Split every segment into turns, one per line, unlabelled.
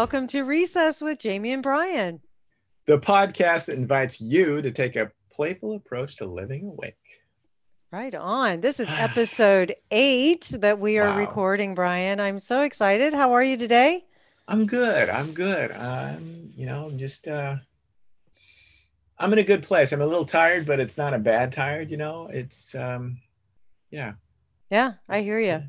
Welcome to Recess with Jamie and Brian.
The podcast that invites you to take a playful approach to living awake.
Right on. This is episode eight that we are
Wow.
recording, Brian. I'm so excited. How are you today?
I'm good. I'm good. I'm, you know, I'm just uh I'm in a good place. I'm a little tired, but it's not a bad tired, you know. It's um yeah.
Yeah, I hear you.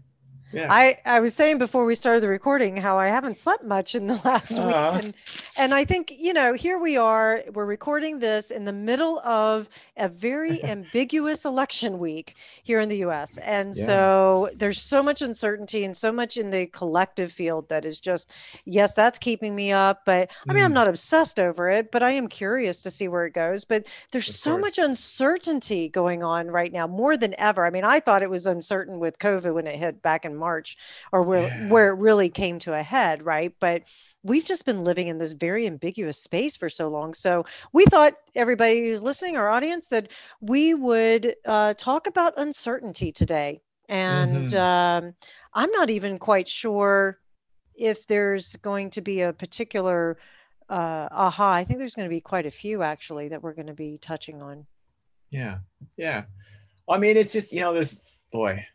Yeah.
I, I was saying before we started the recording how I haven't slept much in the last
Aw.
week. And, and I think, you know, here we are. We're recording this in the middle of a very ambiguous election week here in the US. And
Yeah.
so there's so much uncertainty and so much in the collective field that is just, yes, that's keeping me up. But I mean, I'm
Mm.
not obsessed over it, but I am curious to see where it goes. But there's
Of
so
course.
much uncertainty going on right now, more than ever. I mean, I thought it was uncertain with COVID when it hit back in March, or where
Yeah.
where it really came to a head, right? But we've just been living in this very ambiguous space for so long. So we thought everybody who's listening, our audience, that we would uh, talk about uncertainty today. And
Mhm.
um, I'm not even quite sure if there's going to be a particular uh, aha. I think there's going to be quite a few actually that we're going to be touching on.
Yeah. Yeah. I mean, it's just, you know, there's boy,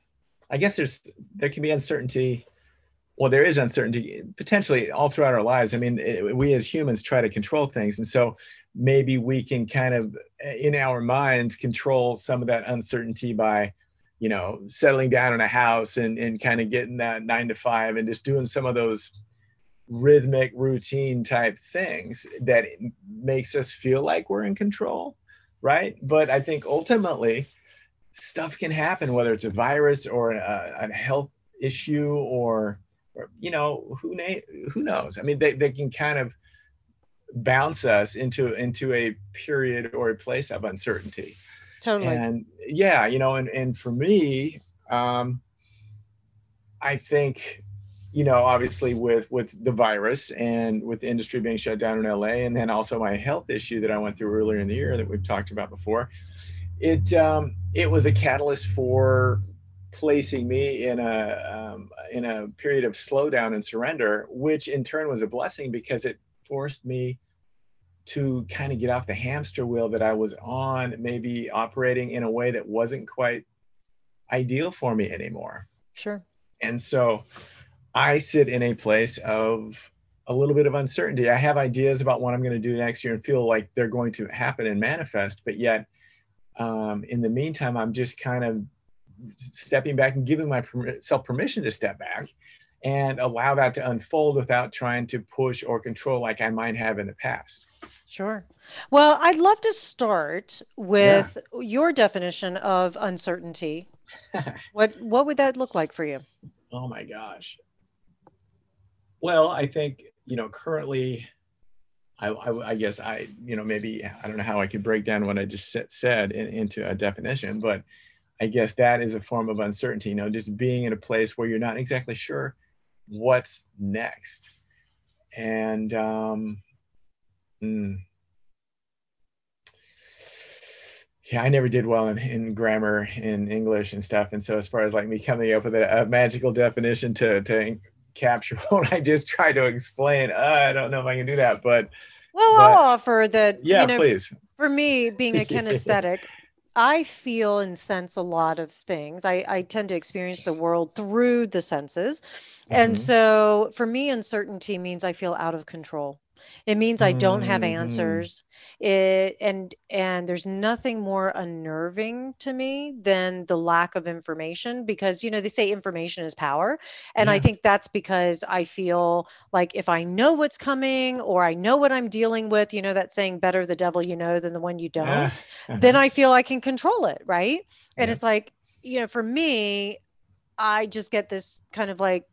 I guess there's there can be uncertainty. Well, there is uncertainty potentially all throughout our lives. I mean, it, we as humans try to control things, and so maybe we can kind of eh, in our minds control some of that uncertainty by, you know, settling down in a house and and kind of getting that nine to five and just doing some of those rhythmic routine type things that makes us feel like we're in control right but i think ultimately stuff can happen whether it's a virus or a, a health issue or, or you know who na- who knows i mean they, they can kind of bounce us into into a period or a place of uncertainty
Totally.
and yeah you know and, and for me um i think you know obviously with with the virus and with the industry being shut down in la and then also my health issue that i went through earlier in the year that we've talked about before it um it was a catalyst for placing me in a um, in a period of slowdown and surrender which in turn was a blessing because it forced me to kind of get off the hamster wheel that I was on, maybe operating in a way that wasn't quite ideal for me anymore.
Sure.
And so I sit in a place of a little bit of uncertainty. I have ideas about what I'm going to do next year and feel like they're going to happen and manifest, but yet um, in the meantime, I'm just kind of stepping back and giving myself permission to step back and allow that to unfold without trying to push or control like I might have in the past.
Sure. Well, I'd love to start with your definition of uncertainty. What what would that look like for you?
Oh my gosh. Well, I think, you know, currently, I, I, I guess I, you know, maybe, I don't know how I could break down what I just sa- said in, into a definition, but I guess that is a form of uncertainty, you know, just being in a place where you're not exactly sure what's next. And, um, mm, yeah, I never did well in, in grammar in English and stuff. And so as far as like me coming up with a, a magical definition to, to capture what I just tried to explain, uh, I don't know if I can do that, but
Well,
But-
I'll offer that,
yeah,
you know,
please.
for me, being a kinesthetic, I feel and sense a lot of things. I, I tend to experience the world through the senses. And
Mhm.
so for me, uncertainty means I feel out of control. It means I don't have
Mhm.
answers. It and and there's nothing more unnerving to me than the lack of information because you know they say information is power. And I think that's because I feel like if I know what's coming or I know what I'm dealing with, you know that saying better the devil you know than the one you don't
Yeah.
then I feel I can control it, right? And
Yeah.
it's like, you know, for me, I just get this kind of like,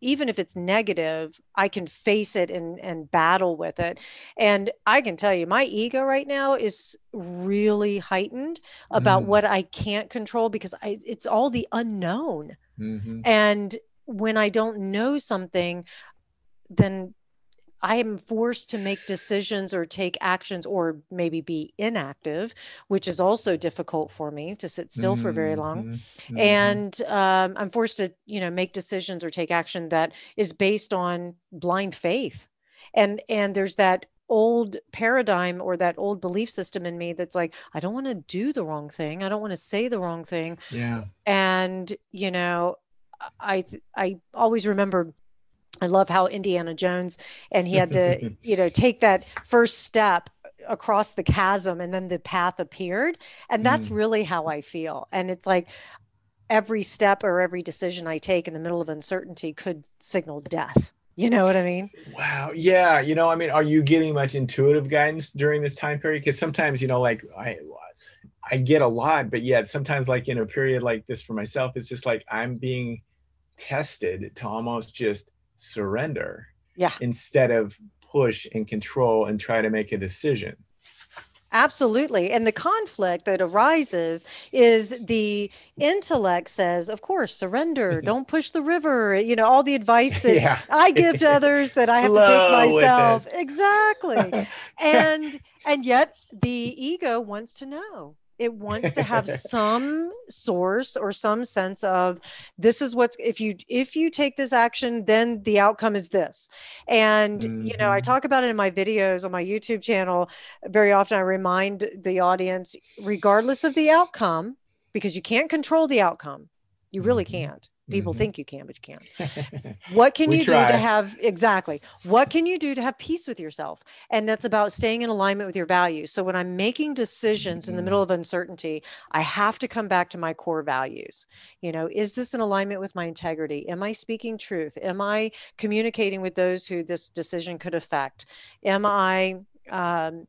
even if it's negative, I can face it and and battle with it. And I can tell you, my ego right now is really heightened about
Mm.
what I can't control because I it's all the unknown.
Mhm.
And when I don't know something, then I am forced to make decisions or take actions or maybe be inactive, which is also difficult for me to sit still for very long.
Mhm, mhm.
And um, I'm forced to, you know, make decisions or take action that is based on blind faith. And and there's that old paradigm or that old belief system in me that's like, I don't want to do the wrong thing. I don't want to say the wrong thing.
yeah.
And, you know, I I always remember I love how Indiana Jones and he had to, you know, take that first step across the chasm and then the path appeared. And that's
Mm.
really how I feel. And it's like every step or every decision I take in the middle of uncertainty could signal death. You know what I mean?
Wow. Yeah. You know, I mean, are you getting much intuitive guidance during this time period? Because sometimes, you know, like I, I get a lot, but yet sometimes, like in a period like this for myself, it's just like I'm being tested to almost just surrender
Yeah.
instead of push and control and try to make a decision.
Absolutely. And the conflict that arises is the intellect says, of course, surrender, mm-hmm. don't push the river, you know, all the advice that
yeah.
I give to others that I have to take myself. Exactly. And and yet the ego wants to know. It wants to have some source or some sense of this is what's if you if you take this action then the outcome is this. And you know, I
Mhm.
talk about it in my videos on my YouTube channel very often I remind the audience regardless of the outcome because you can't control the outcome. You really
Mhm.
can't. People
Mhm.
think you can, but you can't. What can you do to have exactly? What can you do to have peace with yourself? And that's about staying in alignment with your values. So when I'm making decisions in the middle of uncertainty, I have to come back to my core values. You know, is this in alignment with my integrity? Am I speaking truth? Am I communicating with those who this decision could affect? Am I um,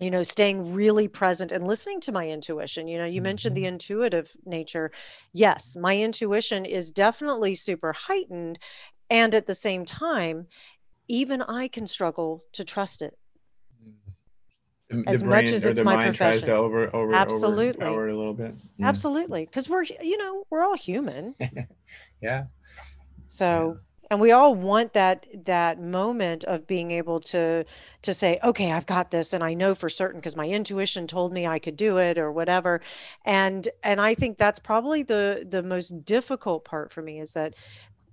you know staying really present and listening to my intuition you know you mentioned the intuitive nature yes my intuition is definitely super heightened and at the same time even i can struggle to trust it
The-
As
the
much
brain
as it's
the
my
mind tries to
profession.
over over
Absolutely.
it a little bit. Mm.
absolutely because we're you know we're all human
Yeah.
so and we all want that that moment of being able to to say okay i've got this and i know for certain because my intuition told me i could do it or whatever. And and i think that's probably the the most difficult part for me is that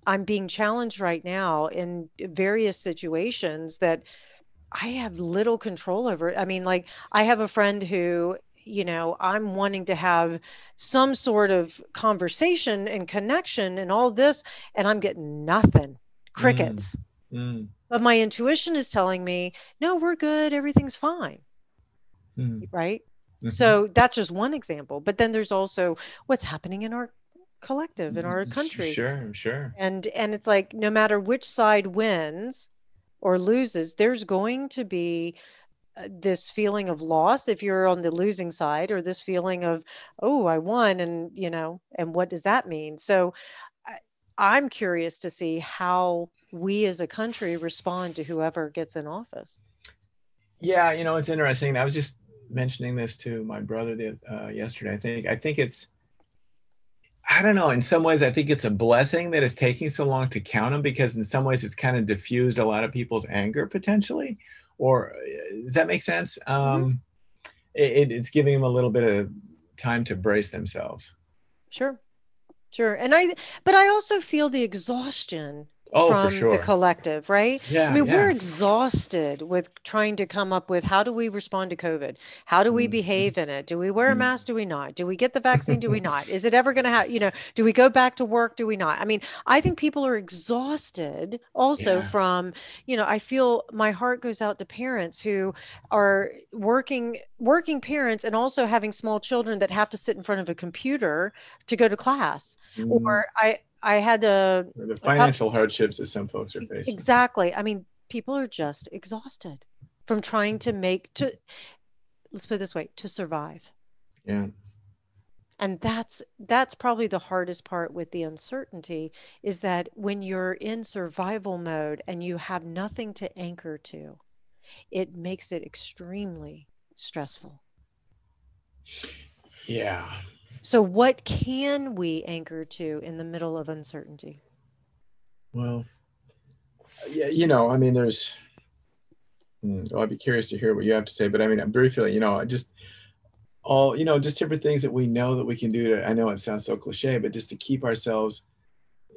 i'm being challenged right now in various situations that i have little control over. I mean like i have a friend who you know i'm wanting to have some sort of conversation and connection and all this and i'm getting nothing. Crickets.
Mm,
but my intuition is telling me no we're good. Everything's fine.
Mm,
right?
Mhm.
so that's just one example. But then there's also what's happening in our collective in our
Mm,
country.
Sure, I'm sure.
and and it's like no matter which side wins or loses there's going to be this feeling of loss if you're on the losing side or this feeling of oh i won and you know and what does that mean so I, i'm curious to see how we as a country respond to whoever gets in office
Yeah, you know, it's interesting. I was just mentioning this to my brother the, uh, yesterday. I think I think it's I don't know. In some ways, I think it's a blessing that it's taking so long to count them because in some ways it's kind of diffused a lot of people's anger potentially. Or uh, does that make sense? Um, it, it's giving them a little bit of time to brace themselves.
sure sure and i but i also feel the exhaustion
Oh,
from
for sure.
the collective right
yeah,
I mean, we're exhausted with trying to come up with how do we respond to COVID? How do we
Mm.
behave in it? Do we wear a
Mm.
mask? Do we not? Do we get the vaccine? Do we not? Is it ever going to have, you know, do we go back to work? Do we not? I mean, I think people are exhausted also
Yeah.
from, you know, I feel my heart goes out to parents who are working working parents and also having small children that have to sit in front of a computer to go to class.
Mm,
Or I I had a
the financial hardships that some folks are facing.
Exactly. I mean, people are just exhausted from trying to make to let's put it this way, to survive.
Yeah.
And that's that's probably the hardest part with the uncertainty is that when you're in survival mode and you have nothing to anchor to, it makes it extremely stressful.
Yeah.
So what can we anchor to in the middle of uncertainty?
Well, yeah, you know, I mean, there's well, I'd be curious to hear what you have to say, but I mean, briefly, you know, just all, you know, just different things that we know that we can do to, I know it sounds so cliche, but just to keep ourselves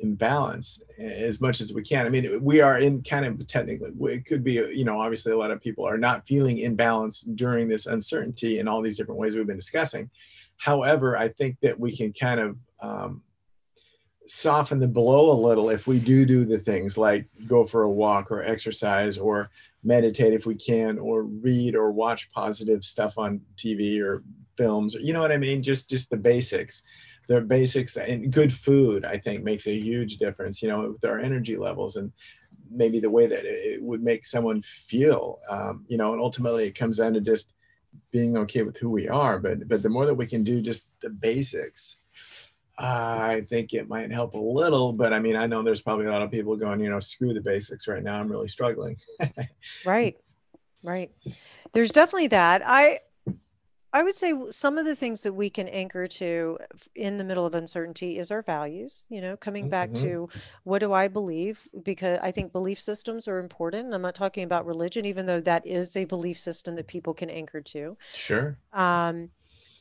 in balance as much as we can. I mean, we are in kind of technically, it could be, you know, obviously a lot of people are not feeling in balance during this uncertainty in all these different ways we've been discussing. However, I think that we can kind of um, soften the blow a little if we do do the things like go for a walk or exercise or meditate if we can or read or watch positive stuff on tv or films. You know what i mean? Just just the basics. The basics and good food i think makes a huge difference you know with our energy levels and maybe the way that it would make someone feel um, you know and ultimately it comes down to just being okay with who we are but but the more that we can do just the basics I think it might help a little, but I mean, I know there's probably a lot of people going, you know, screw the basics right now. I'm really struggling.
right. Right. There's definitely that. I I would say some of the things that we can anchor to in the middle of uncertainty is our values, you know, coming back mm-hmm. to what do I believe? Because I think belief systems are important. I'm not talking about religion, even though that is a belief system that people can anchor to.
Sure.
Um,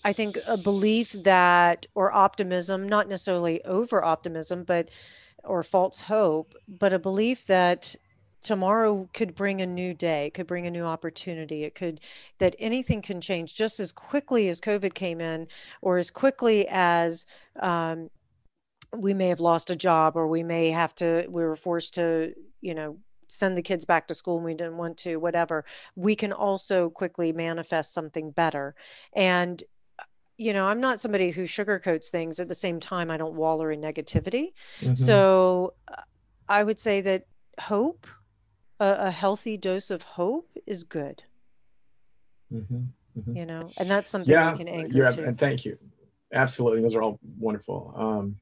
I think a belief that, or optimism, not necessarily over optimism, but, or false hope, but a belief that tomorrow could bring a new day, it could bring a new opportunity. It could, that anything can change just as quickly as COVID came in, or as quickly as, um, we may have lost a job or we may have to we were forced to you know send the kids back to school and we didn't want to whatever we can also quickly manifest something better and you know, I'm not somebody who sugarcoats things. At the same time, I don't waller in negativity. Mm-hmm. So uh, I would say that hope, a, a, healthy dose of hope is good. Mm-hmm. Mm-hmm. You know, and that's something yeah, we can anchor
yeah,
to.
And thank you. Absolutely. Those are all wonderful. Um,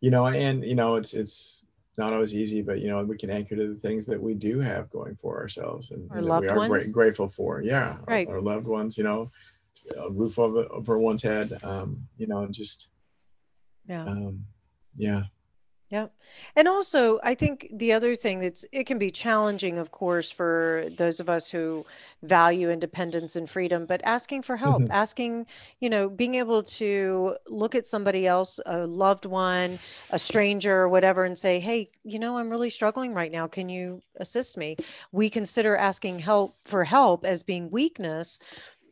you know, and, you know, it's, it's, not always easy, but you know we can anchor to the things that we do have going for ourselves and, and that we are gra- grateful for. Yeah,
right.
Our, our, loved ones, you know, a roof over, over one's head, um, you know, and just,
yeah.
Um, yeah.
Yeah. And also, I think the other thing that's, it can be challenging, of course, for those of us who value independence and freedom, but asking for help, mm-hmm. asking, you know, being able to look at somebody else, a loved one, a stranger, or whatever, and say, hey, you know, I'm really struggling right now. Can you assist me? We consider asking help for help as being weakness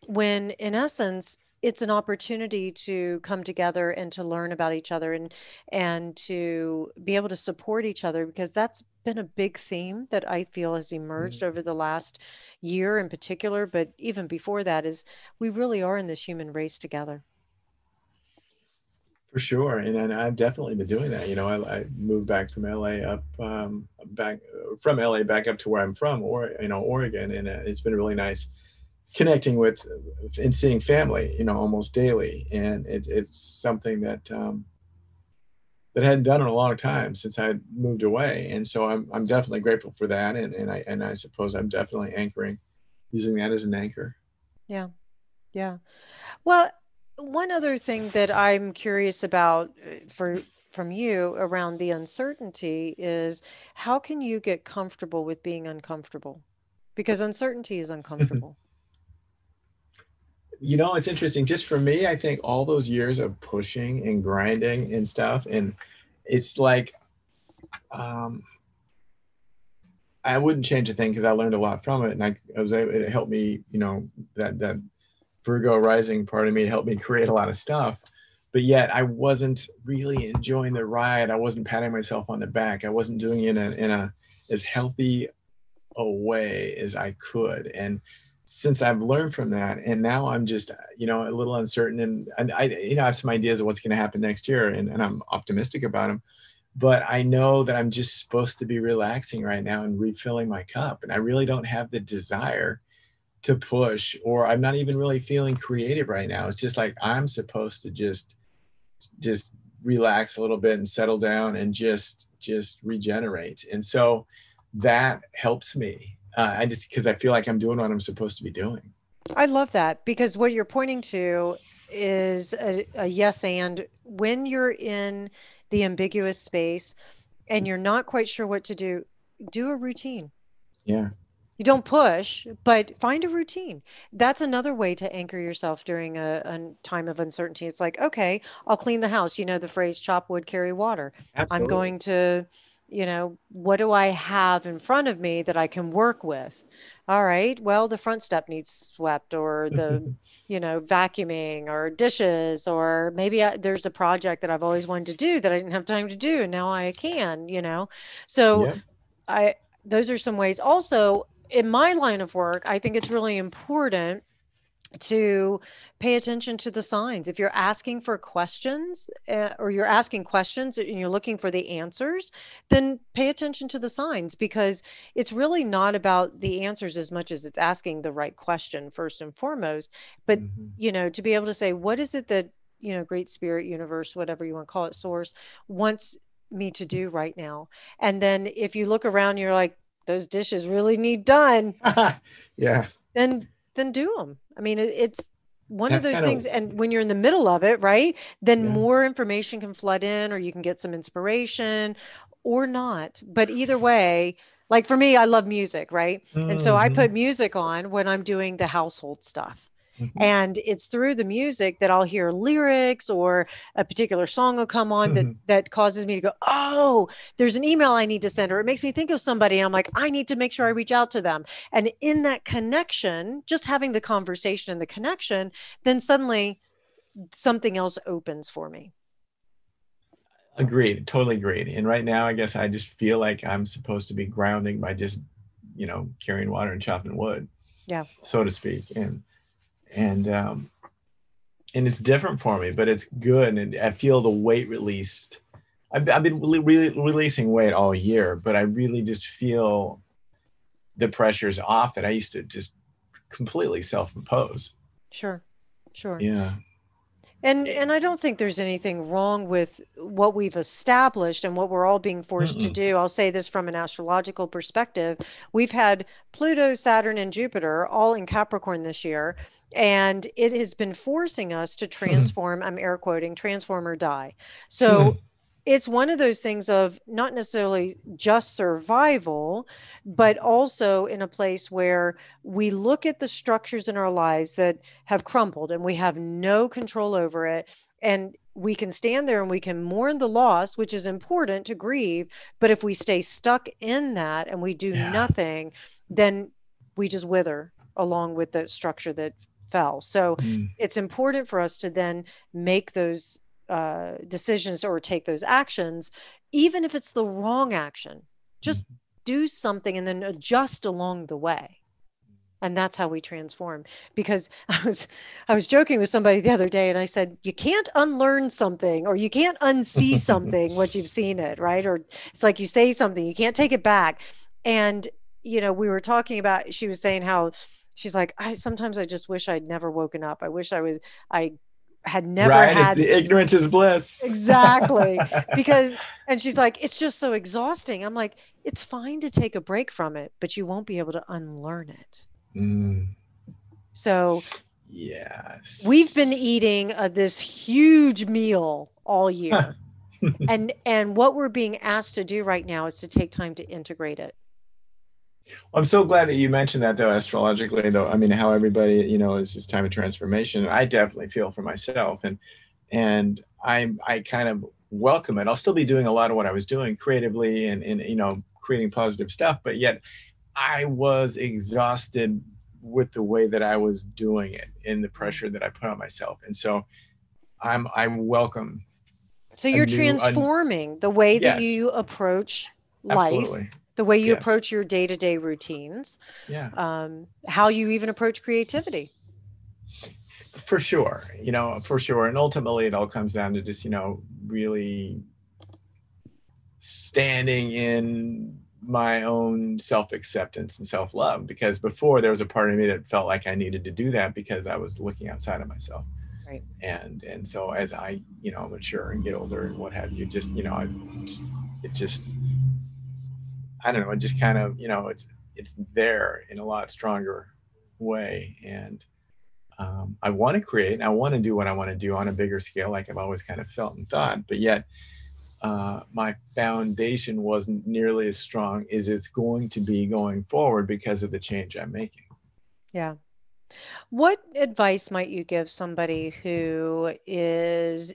when in essence it's an opportunity to come together and to learn about each other and and to be able to support each other because that's been a big theme that I feel has emerged mm-hmm. over the last year in particular but even before that is we really are in this human race together
for sure and, and I've definitely been doing that you know I, I moved back from LA up um, back from LA back up to where I'm from or you know Oregon and uh, it's been really nice connecting with and seeing family, you know, almost daily. And it, it's something that um, that I hadn't done in a long time since I had moved away. And so I'm, I'm definitely grateful for that. And, and I, and I suppose I'm definitely anchoring, using that as an anchor.
Yeah. Yeah. Well, one other thing that I'm curious about uh, for from you around the uncertainty is how can you get comfortable with being uncomfortable? Because uncertainty is uncomfortable
you know, it's interesting. Just for me, I think all those years of pushing and grinding and stuff, and it's like, um, I wouldn't change a thing because I learned a lot from it, and I, I was able, it helped me, you know, that that Virgo rising part of me helped me create a lot of stuff. But yet, I wasn't really enjoying the ride. I wasn't patting myself on the back. I wasn't doing it in a, in a as healthy a way as I could, and since I've learned from that, and now I'm just, uh, you know, a little uncertain, and, and I, you know, I have some ideas of what's going to happen next year, and, and I'm optimistic about them. But I know that I'm just supposed to be relaxing right now and refilling my cup, and I really don't have the desire to push, or I'm not even really feeling creative right now. It's just like I'm supposed to just, just relax a little bit and settle down and just, just regenerate, and so that helps me uh, I just because I feel like I'm doing what I'm supposed to be doing.
I love that because what you're pointing to is a, a yes and when you're in the ambiguous space and you're not quite sure what to do, do a routine.
Yeah.
You don't push, but find a routine. That's another way to anchor yourself during a, a time of uncertainty. It's like, okay, I'll clean the house. You know the phrase chop wood, carry water.
Absolutely.
I'm going to, you know, what do I have in front of me that I can work with? All right, well, the front step needs swept, or the, you know, vacuuming, or dishes, or maybe I, there's a project that I've always wanted to do that I didn't have time to do, and now I can, you know. So,
Yeah.
I those are some ways. Also, in my line of work, I think it's really important to pay attention to the signs. If you're asking for questions uh, or you're asking questions and you're looking for the answers, then pay attention to the signs because it's really not about the answers as much as it's asking the right question first and foremost. But,
Mhm.
you know, to be able to say, what is it that, you know, great spirit, universe, whatever you want to call it, source wants me to do right now? And then if you look around, you're like, those dishes really need done
yeah.
then then do them. I mean, it, it's one
That's
of those things. And when you're in the middle of it, right, then
Yeah.
more information can flood in, or you can get some inspiration, or not. But either way, like for me, I love music, right? And so I
Mhm.
put music on when I'm doing the household stuff.
Mhm.
And it's through the music that I'll hear lyrics or a particular song will come on that
Mhm.
that causes me to go, oh, there's an email I need to send, or it makes me think of somebody. And I'm like, I need to make sure I reach out to them. And in that connection, just having the conversation and the connection, then suddenly something else opens for me.
Agreed. Totally agreed. And right now, I guess I just feel like I'm supposed to be grounding by just, you know, carrying water and chopping wood.
Yeah.
So to speak. And and um and it's different for me, but it's good. And I feel the weight released. I've, I've been really, really releasing weight all year, but I really just feel the pressure's off that I used to just completely self-impose.
Sure. Sure.
Yeah.
And and I don't think there's anything wrong with what we've established and what we're all being forced to
Mm-mm.
do. I'll say this from an astrological perspective. We've had Pluto, Saturn, and Jupiter all in Capricorn this year, and it has been forcing us to hmm. transform, I'm air quoting, transform or die. Hmm. So it's one of those things of not necessarily just survival, but also in a place where we look at the structures in our lives that have crumbled and we have no control over it. And we can stand there and we can mourn the loss, which is important to grieve. But if we stay stuck in that and we do
Yeah.
nothing, then we just wither along with the structure that fell. So
Mm.
it's important for us to then make those uh, decisions or take those actions, even if it's the wrong action. Just do something and then adjust along the way. And that's how we transform. Because I was I was joking with somebody the other day and I said, you can't unlearn something or you can't unsee something once you've seen it, right? Or it's like you say something, you can't take it back. And you know, we were talking about she was saying how she's like, I sometimes I just wish I'd never woken up. I wish I was I had never
right.
had
It's the ignorance is bliss.
exactly because and she's like it's just so exhausting i'm like it's fine to take a break from it but you won't be able to unlearn it
Mm.
so
Yes.
we've been eating uh, this huge meal all year and and what we're being asked to do right now is to take time to integrate it
I'm so glad that you mentioned that, though, astrologically, though. I mean, how everybody, you know, is this time of transformation. I definitely feel for myself, and and I I kind of welcome it. I'll still be doing a lot of what I was doing creatively and and you know creating positive stuff, but yet I was exhausted with the way that I was doing it and the pressure that I put on myself, and so I'm I'm welcome
so you're
new- a-
transforming the way that
Yes.
you approach life
absolutely,
the way you
Yes.
approach your day-to-day routines
yeah.
um, how you even approach creativity
for sure you know for sure and ultimately it all comes down to just you know really standing in my own self-acceptance and self-love because before there was a part of me that felt like i needed to do that because i was looking outside of myself
Right.
and and so as i you know mature and get older and what have you just you know I just, it just i don't know it just kind of you know it's it's there in a lot stronger way and um, I want to create and I want to do what I want to do on a bigger scale, like I've always kind of felt and thought. But yet, uh, my foundation wasn't nearly as strong as it's going to be going forward because of the change I'm making.
Yeah. What advice might you give somebody who is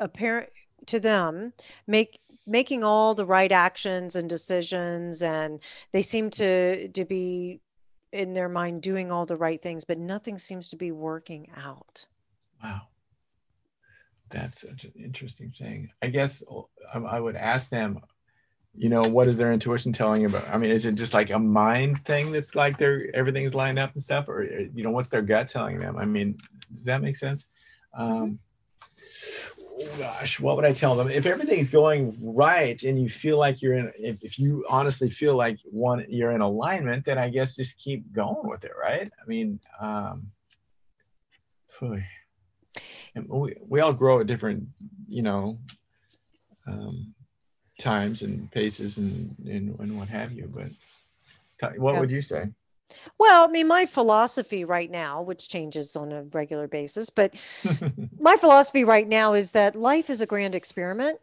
apparent to them make making all the right actions and decisions and they seem to to be in their mind doing all the right things but nothing seems to be working out.
Wow. That's such an interesting thing. I guess um, i would ask them you know what is their intuition telling you about i mean is it just like a mind thing that's like they're everything's lined up and stuff or you know what's their gut telling them? I mean does that make sense? Um, oh gosh, what would I tell them? If everything's going right and you feel like you're in, if, if you honestly feel like one, you're in alignment, then I guess just keep going with it, right? I mean, um, we, we all grow at different, you know, um, times and paces and, and, and what have you. But what would you say?
Well, I mean, my philosophy right now, which changes on a regular basis, but my philosophy right now is that life is a grand experiment.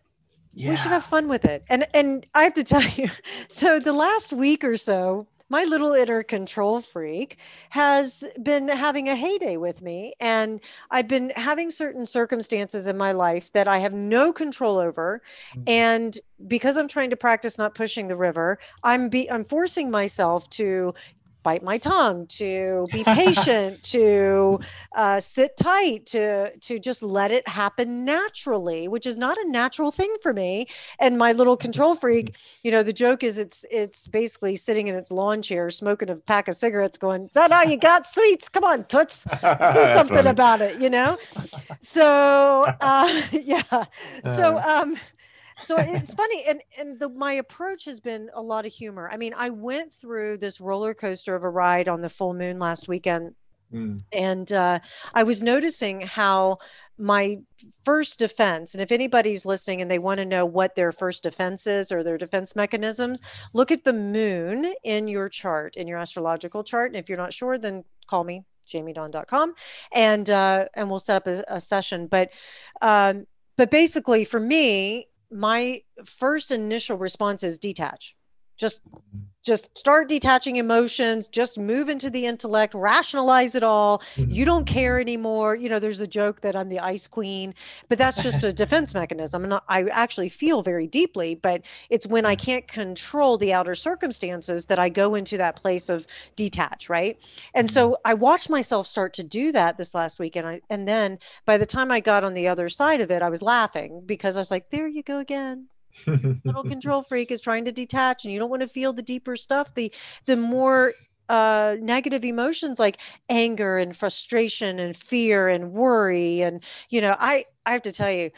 Yeah. We should have fun with it. And and I have to tell you, so the last week or so, my little inner control freak has been having a heyday with me and i've been having certain circumstances in my life that i have no control over mm-hmm. and because i'm trying to practice not pushing the river i'm be i'm forcing myself to bite my tongue, to be patient, to uh, sit tight, to to just let it happen naturally, which is not a natural thing for me. And my little control freak, you know, the joke is it's it's basically sitting in its lawn chair, smoking a pack of cigarettes, going, "Is that all you got, sweets? Come on, toots, do something funny. about it," you know. So uh, yeah, so uh. um so it's funny and and the, my approach has been a lot of humor. I mean i went through this roller coaster of a ride on the full moon last weekend mm. and uh, i was noticing how my first defense and if anybody's listening and they want to know what their first defense is or their defense mechanisms look at the moon in your chart in your astrological chart. And if you're not sure then call me jamiedawn.com and uh, and we'll set up a, a session. But um, but basically for me my first initial response is detach just just start detaching emotions just move into the intellect rationalize it all. Mm-hmm. you don't care anymore. You know there's a joke that i'm the ice queen but that's just a defense mechanism. And i actually feel very deeply but it's when i can't control the outer circumstances that i go into that place of detach right? And so mm-hmm. i watched myself start to do that this last week and i and then by the time i got on the other side of it i was laughing because i was like there you go again little control freak is trying to detach and you don't want to feel the deeper stuff the the more uh, negative emotions like anger and frustration and fear and worry and you know i i have to tell you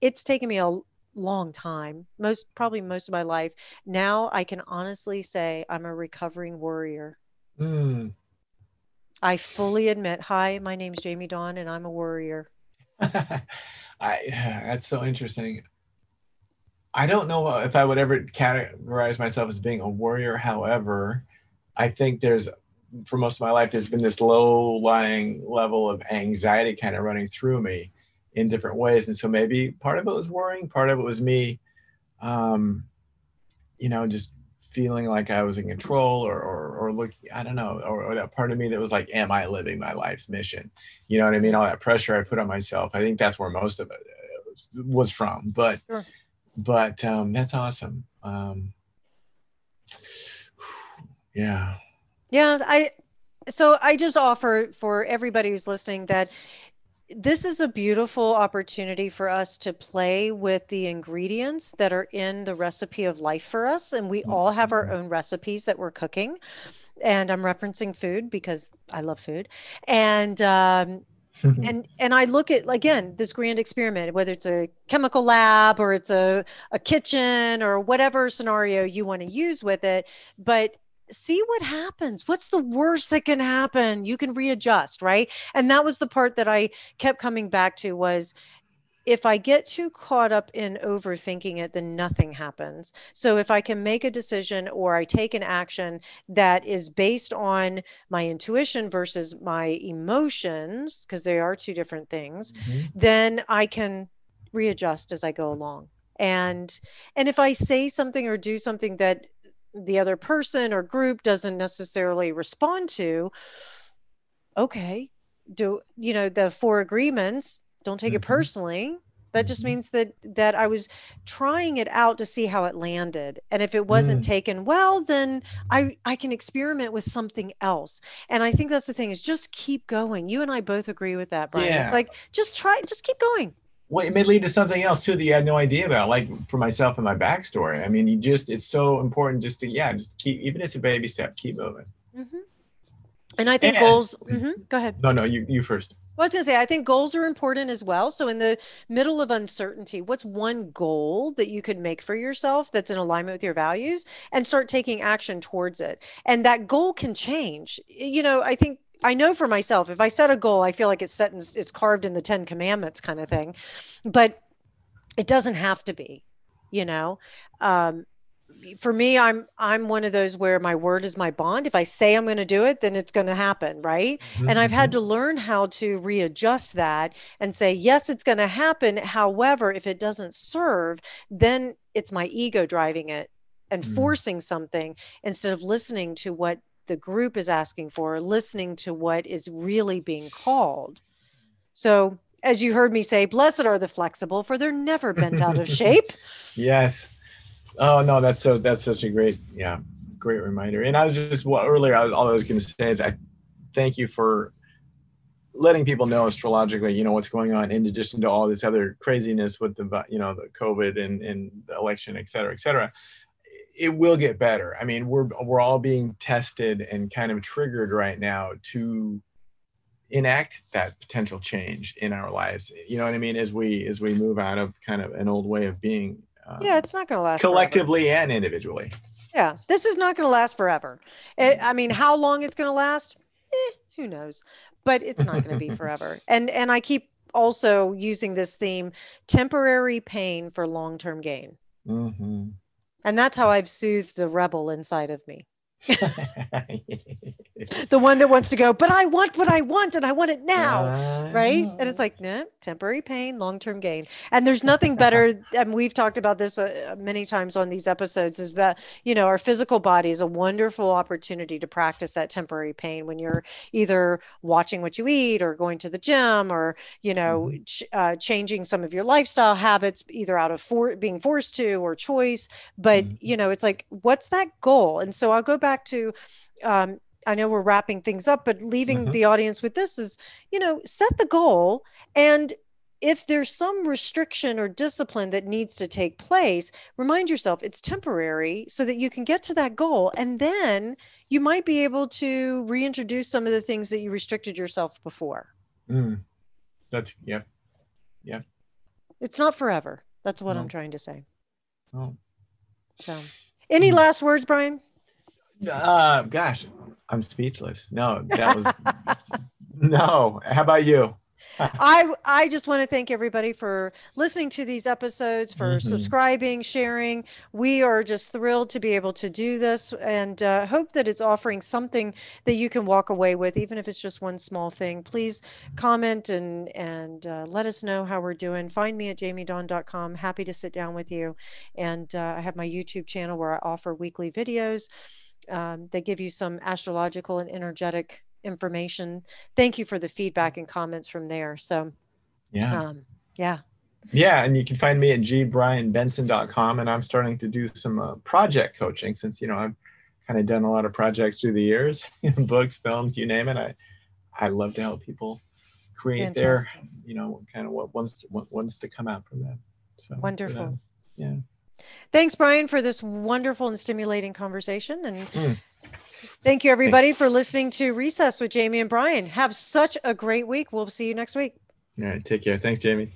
it's taken me a long time most probably most of my life. Now i can honestly say i'm a recovering worrier. Mm. i fully admit hi my name's jamie dawn and i'm a worrier.
I, that's so interesting I don't know if I would ever categorize myself as being a warrior. However, I think there's, for most of my life, there's been this low lying level of anxiety kind of running through me in different ways. And so maybe part of it was worrying, part of it was me, um, you know, just feeling like I was in control or, or, or looking, I don't know, or, or, that part of me that was like, am I living my life's mission? You know what I mean? All that pressure I put on myself. I think that's where most of it uh, was from. But, sure but um, that's awesome. Um, yeah.
Yeah, I so I just offer for everybody who's listening that this is a beautiful opportunity for us to play with the ingredients that are in the recipe of life for us and we all have our mm-hmm. own recipes that we're cooking and i'm referencing food because i love food and um, Mm-hmm. and and I look at again this grand experiment, whether it's a chemical lab or it's a, a kitchen or whatever scenario you want to use with it, but see what happens. What's the worst that can happen? You can readjust, right? And that was the part that I kept coming back to was if I get too caught up in overthinking it, then nothing happens. So if I can make a decision or I take an action that is based on my intuition versus my emotions, because they are two different things, mm-hmm. then I can readjust as I go along. and and if i say something or do something that the other person or group doesn't necessarily respond to okay do you know the four agreements don't take mm-hmm. it personally that just mm-hmm. means that that i was trying it out to see how it landed and if it wasn't mm. taken well then i i can experiment with something else and i think that's the thing is just keep going you and i both agree with that brian yeah. it's like just try just keep going
well, it may lead to something else too that you had no idea about, like for myself and my backstory. I mean, you just, it's so important just to, yeah, just keep, even if it's a baby step, keep moving.
Mm-hmm. And I think and, goals, mm-hmm, go ahead.
No, no, you, you first.
Well, I was going to say, I think goals are important as well. So, in the middle of uncertainty, what's one goal that you could make for yourself that's in alignment with your values and start taking action towards it? And that goal can change. You know, I think I know for myself, if I set a goal, I feel like it's set in, it's carved in the Ten Commandments kind of thing, but it doesn't have to be, you know. Um, for me, I'm I'm one of those where my word is my bond. If I say I'm going to do it, then it's going to happen, right? Mm-hmm. And I've had mm-hmm. to learn how to readjust that and say, yes, it's going to happen. However, if it doesn't serve, then it's my ego driving it and mm. forcing something instead of listening to what the group is asking for, listening to what is really being called. So, as you heard me say, blessed are the flexible, for they're never bent out of shape.
yes. Oh no, that's so that's such a great yeah great reminder. And I was just well earlier all I was going to say is I thank you for letting people know astrologically you know what's going on in addition to all this other craziness with the you know the covid and, and the election et cetera et cetera it will get better. I mean, we're we're all being tested and kind of triggered right now to enact that potential change in our lives. You know what I mean? As we as we move out of kind of an old way of being.
Um, yeah, it's not going to last
collectively forever. and individually.
Yeah, this is not going to last forever. It, I mean, how long it's going to last? Eh, who knows? But it's not going to be forever. And and I keep also using this theme: temporary pain for long-term gain. Mm-hmm. And that's how I've soothed the rebel inside of me. the one that wants to go, but I want what I want and I want it now. Uh, right. And it's like, nah, temporary pain, long term gain. And there's nothing better. and we've talked about this uh, many times on these episodes is that, you know, our physical body is a wonderful opportunity to practice that temporary pain when you're either watching what you eat or going to the gym or, you know, mm-hmm. ch- uh, changing some of your lifestyle habits, either out of for- being forced to or choice. But, mm-hmm. you know, it's like, what's that goal? And so I'll go back back to um, I know we're wrapping things up, but leaving mm-hmm. the audience with this is, you know, set the goal. And if there's some restriction or discipline that needs to take place, remind yourself it's temporary so that you can get to that goal. And then you might be able to reintroduce some of the things that you restricted yourself before.
Mm. That's, yeah. Yeah.
It's not forever. That's what no. I'm trying to say. Oh. So, any mm. last words, Brian?
Uh, gosh, I'm speechless. No, that was no. How about you?
I I just want to thank everybody for listening to these episodes, for mm-hmm. subscribing, sharing. We are just thrilled to be able to do this, and uh, hope that it's offering something that you can walk away with, even if it's just one small thing. Please comment and and uh, let us know how we're doing. Find me at jamiedawn.com. Happy to sit down with you, and uh, I have my YouTube channel where I offer weekly videos um, they give you some astrological and energetic information. Thank you for the feedback and comments from there. So,
yeah. Um,
yeah.
Yeah, and you can find me at gbrianbenson.com, and I'm starting to do some uh, project coaching since you know I've kind of done a lot of projects through the years, books, films, you name it. I I love to help people create Fantastic. their you know kind of what wants to, what wants to come out from that.
So wonderful.
Yeah.
Thanks, Brian, for this wonderful and stimulating conversation. And mm. thank you, everybody, for listening to Recess with Jamie and Brian. Have such a great week. We'll see you next week.
All right. Take care. Thanks, Jamie.